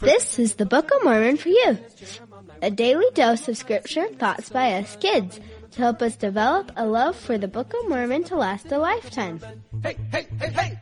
This is the Book of Mormon for you, a daily dose of scripture thoughts by us kids to help us develop a love for the Book of Mormon to last a lifetime. Hey, hey, hey, hey!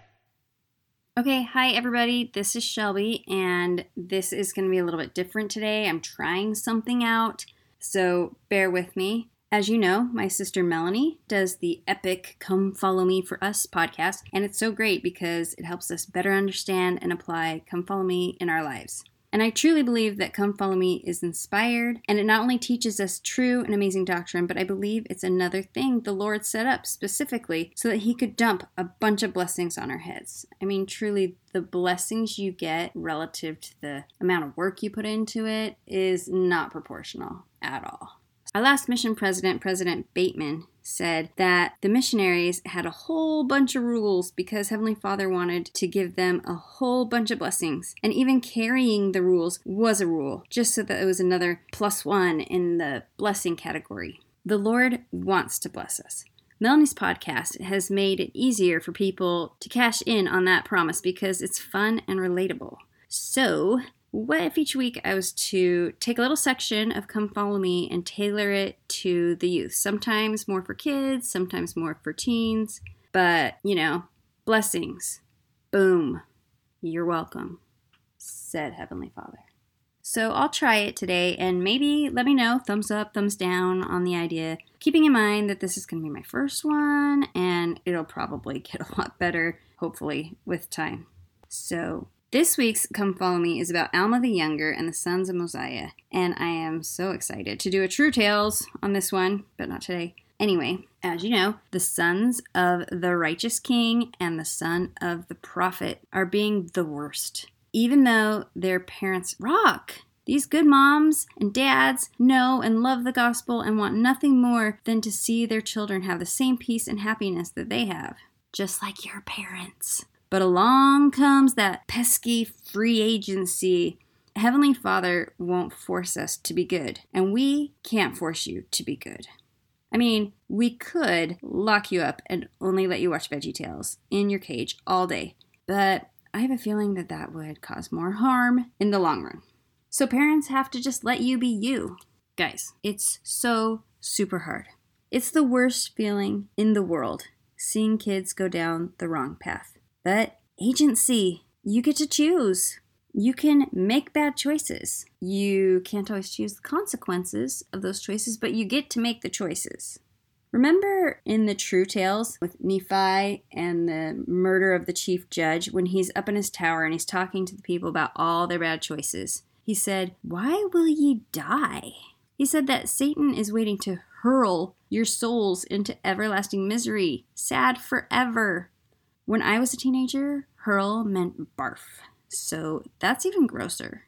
Okay, hi everybody. This is Shelby, and this is going to be a little bit different today. I'm trying something out, so bear with me. As you know, my sister Melanie does the epic Come Follow Me for Us podcast, and it's so great because it helps us better understand and apply Come Follow Me in our lives. And I truly believe that Come Follow Me is inspired, and it not only teaches us true and amazing doctrine, but I believe it's another thing the Lord set up specifically so that He could dump a bunch of blessings on our heads. I mean, truly, the blessings you get relative to the amount of work you put into it is not proportional at all. Our last mission president, President Bateman, said that the missionaries had a whole bunch of rules because Heavenly Father wanted to give them a whole bunch of blessings. And even carrying the rules was a rule, just so that it was another plus one in the blessing category. The Lord wants to bless us. Melanie's podcast has made it easier for people to cash in on that promise because it's fun and relatable. So, what if each week I was to take a little section of Come Follow Me and tailor it to the youth? Sometimes more for kids, sometimes more for teens, but you know, blessings. Boom. You're welcome, said Heavenly Father. So I'll try it today and maybe let me know thumbs up, thumbs down on the idea, keeping in mind that this is going to be my first one and it'll probably get a lot better, hopefully, with time. So this week's Come Follow Me is about Alma the Younger and the sons of Mosiah, and I am so excited to do a True Tales on this one, but not today. Anyway, as you know, the sons of the righteous king and the son of the prophet are being the worst. Even though their parents rock, these good moms and dads know and love the gospel and want nothing more than to see their children have the same peace and happiness that they have, just like your parents. But along comes that pesky free agency. Heavenly Father won't force us to be good, and we can't force you to be good. I mean, we could lock you up and only let you watch Veggie Tales in your cage all day, but I have a feeling that that would cause more harm in the long run. So parents have to just let you be you. Guys, it's so super hard. It's the worst feeling in the world seeing kids go down the wrong path. But agency, you get to choose. You can make bad choices. You can't always choose the consequences of those choices, but you get to make the choices. Remember in the True Tales with Nephi and the murder of the chief judge when he's up in his tower and he's talking to the people about all their bad choices? He said, Why will ye die? He said that Satan is waiting to hurl your souls into everlasting misery, sad forever. When I was a teenager, hurl meant barf. So that's even grosser.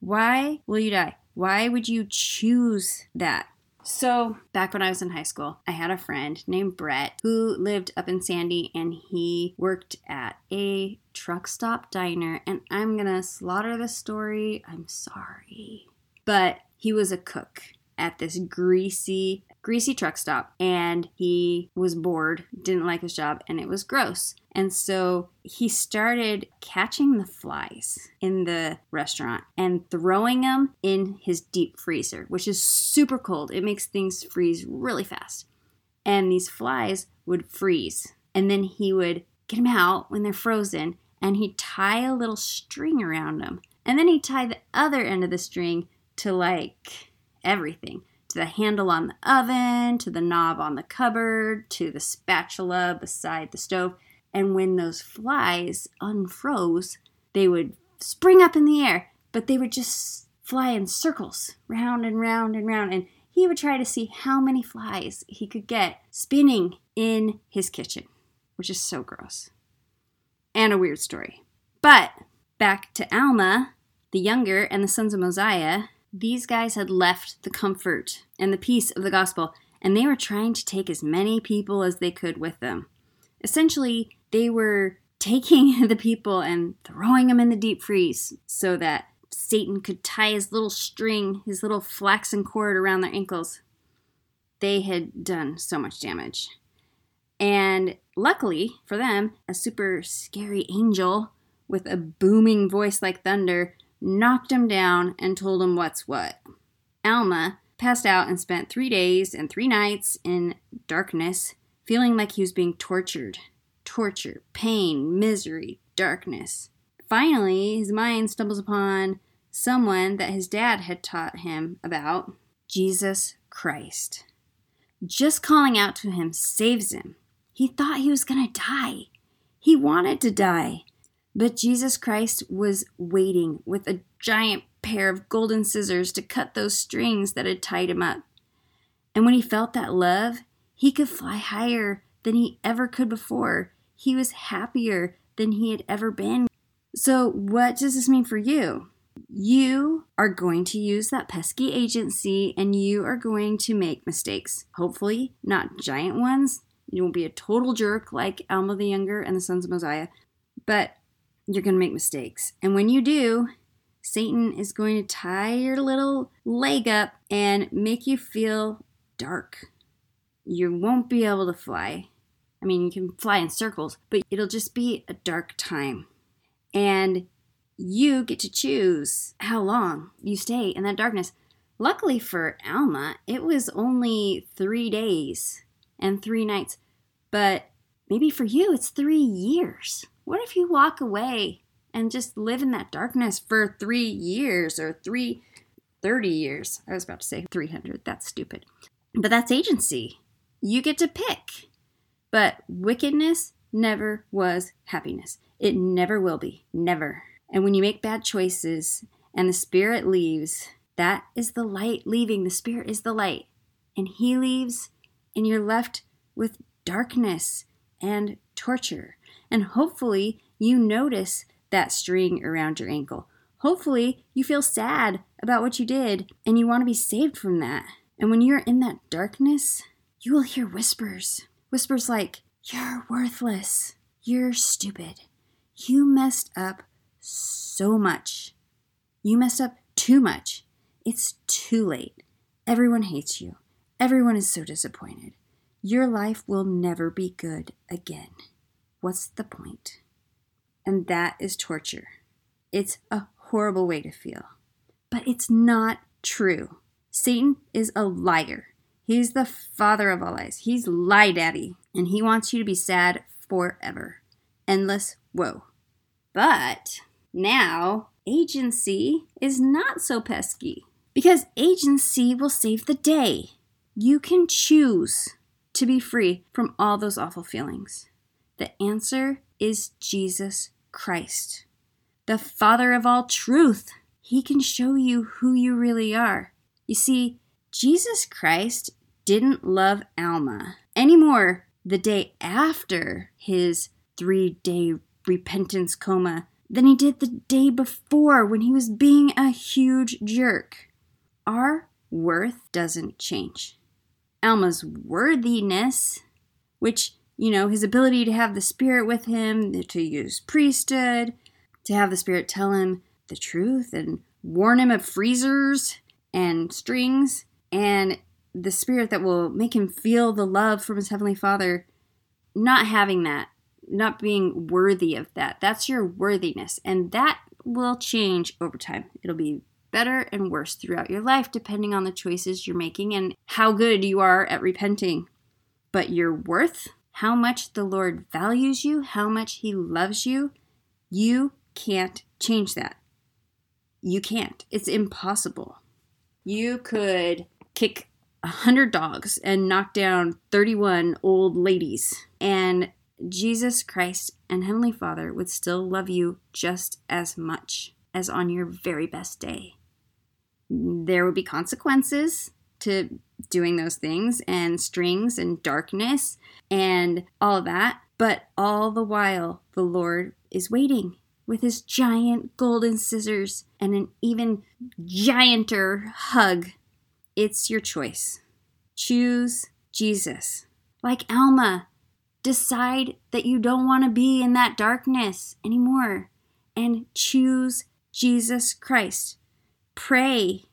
Why will you die? Why would you choose that? So, back when I was in high school, I had a friend named Brett who lived up in Sandy and he worked at a truck stop diner. And I'm gonna slaughter the story. I'm sorry. But he was a cook at this greasy greasy truck stop and he was bored, didn't like his job, and it was gross. And so he started catching the flies in the restaurant and throwing them in his deep freezer, which is super cold. It makes things freeze really fast. And these flies would freeze. And then he would get them out when they're frozen and he'd tie a little string around them. And then he'd tie the other end of the string to like everything the handle on the oven, to the knob on the cupboard, to the spatula beside the stove. And when those flies unfroze, they would spring up in the air, but they would just fly in circles, round and round and round. And he would try to see how many flies he could get spinning in his kitchen, which is so gross. And a weird story. But back to Alma, the younger, and the sons of Mosiah, these guys had left the comfort and the peace of the gospel, and they were trying to take as many people as they could with them. Essentially, they were taking the people and throwing them in the deep freeze so that Satan could tie his little string, his little flaxen cord around their ankles. They had done so much damage. And luckily for them, a super scary angel with a booming voice like thunder, knocked him down and told him what's what. Alma passed out and spent three days and three nights in darkness, feeling like he was being tortured. Torture, pain, misery, darkness. Finally, his mind stumbles upon someone that his dad had taught him about Jesus Christ. Just calling out to him saves him. He thought he was going to die. He wanted to die. But Jesus Christ was waiting with a giant pair of golden scissors to cut those strings that had tied him up. And when he felt that love, he could fly higher than he ever could before. He was happier than he had ever been. So, what does this mean for you? You are going to use that pesky agency and you are going to make mistakes. Hopefully, not giant ones. You won't be a total jerk like Alma the Younger and the Sons of Mosiah, but you're going to make mistakes. And when you do, Satan is going to tie your little leg up and make you feel dark. You won't be able to fly. I mean, you can fly in circles, but it'll just be a dark time. And you get to choose how long you stay in that darkness. Luckily for Alma, it was only three days and three nights. But maybe for you, it's three years. What if you walk away and just live in that darkness for three years or three, 30 years? I was about to say 300. That's stupid. But that's agency. You get to pick. But wickedness never was happiness. It never will be. Never. And when you make bad choices and the spirit leaves, that is the light leaving. The spirit is the light. And he leaves, and you're left with darkness and torture. And hopefully, you notice that string around your ankle. Hopefully, you feel sad about what you did and you want to be saved from that. And when you're in that darkness, you will hear whispers. Whispers like, You're worthless. You're stupid. You messed up so much. You messed up too much. It's too late. Everyone hates you. Everyone is so disappointed. Your life will never be good again. What's the point? And that is torture. It's a horrible way to feel. But it's not true. Satan is a liar. He's the father of all lies. He's lie daddy. And he wants you to be sad forever. Endless woe. But now, agency is not so pesky because agency will save the day. You can choose to be free from all those awful feelings. The answer is Jesus Christ, the Father of all truth. He can show you who you really are. You see, Jesus Christ didn't love Alma anymore the day after his three day repentance coma than he did the day before when he was being a huge jerk. Our worth doesn't change. Alma's worthiness, which, you know, his ability to have the Spirit with him, to use priesthood, to have the Spirit tell him the truth and warn him of freezers and strings, and the Spirit that will make him feel the love from his Heavenly Father, not having that not being worthy of that. That's your worthiness. And that will change over time. It'll be better and worse throughout your life, depending on the choices you're making and how good you are at repenting. But your worth, how much the Lord values you, how much He loves you, you can't change that. You can't. It's impossible. You could kick a hundred dogs and knock down 31 old ladies, and Jesus Christ and Heavenly Father would still love you just as much as on your very best day. There would be consequences to doing those things and strings and darkness and all of that, but all the while the Lord is waiting with his giant golden scissors and an even gianter hug. It's your choice. Choose Jesus. Like Alma, Decide that you don't want to be in that darkness anymore and choose Jesus Christ. Pray.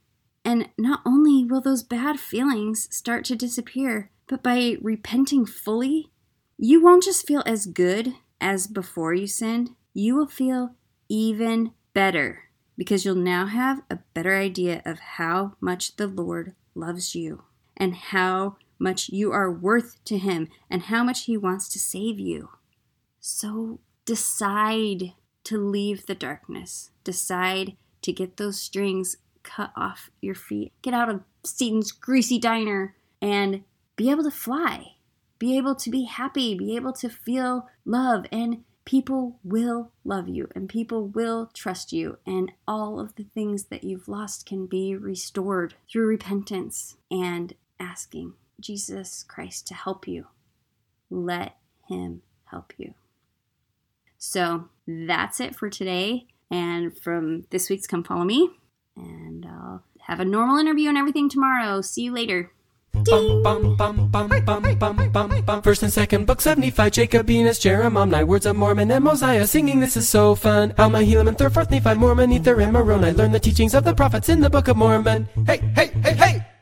And not only will those bad feelings start to disappear, but by repenting fully, you won't just feel as good as before you sinned, you will feel even better because you'll now have a better idea of how much the Lord loves you and how much you are worth to Him and how much He wants to save you. So decide to leave the darkness. Decide to get those strings cut off your feet. Get out of Satan's greasy diner and be able to fly. Be able to be happy. Be able to feel love. And people will love you and people will trust you. And all of the things that you've lost can be restored through repentance and asking Jesus Christ to help you. Let Him help you. So that's it for today. And from this week's Come Follow Me. And have a normal interview and everything tomorrow. See you later. First and second book, 75, Jacob Enos, Jeremiah, Words of Mormon, and Mosiah, singing this is so fun. Alma, Helaman, and third, fourth, Nephi, Mormon, Ether, and Moroni. Learn the teachings of the prophets in the Book of Mormon. Hey, hey, hey, hey!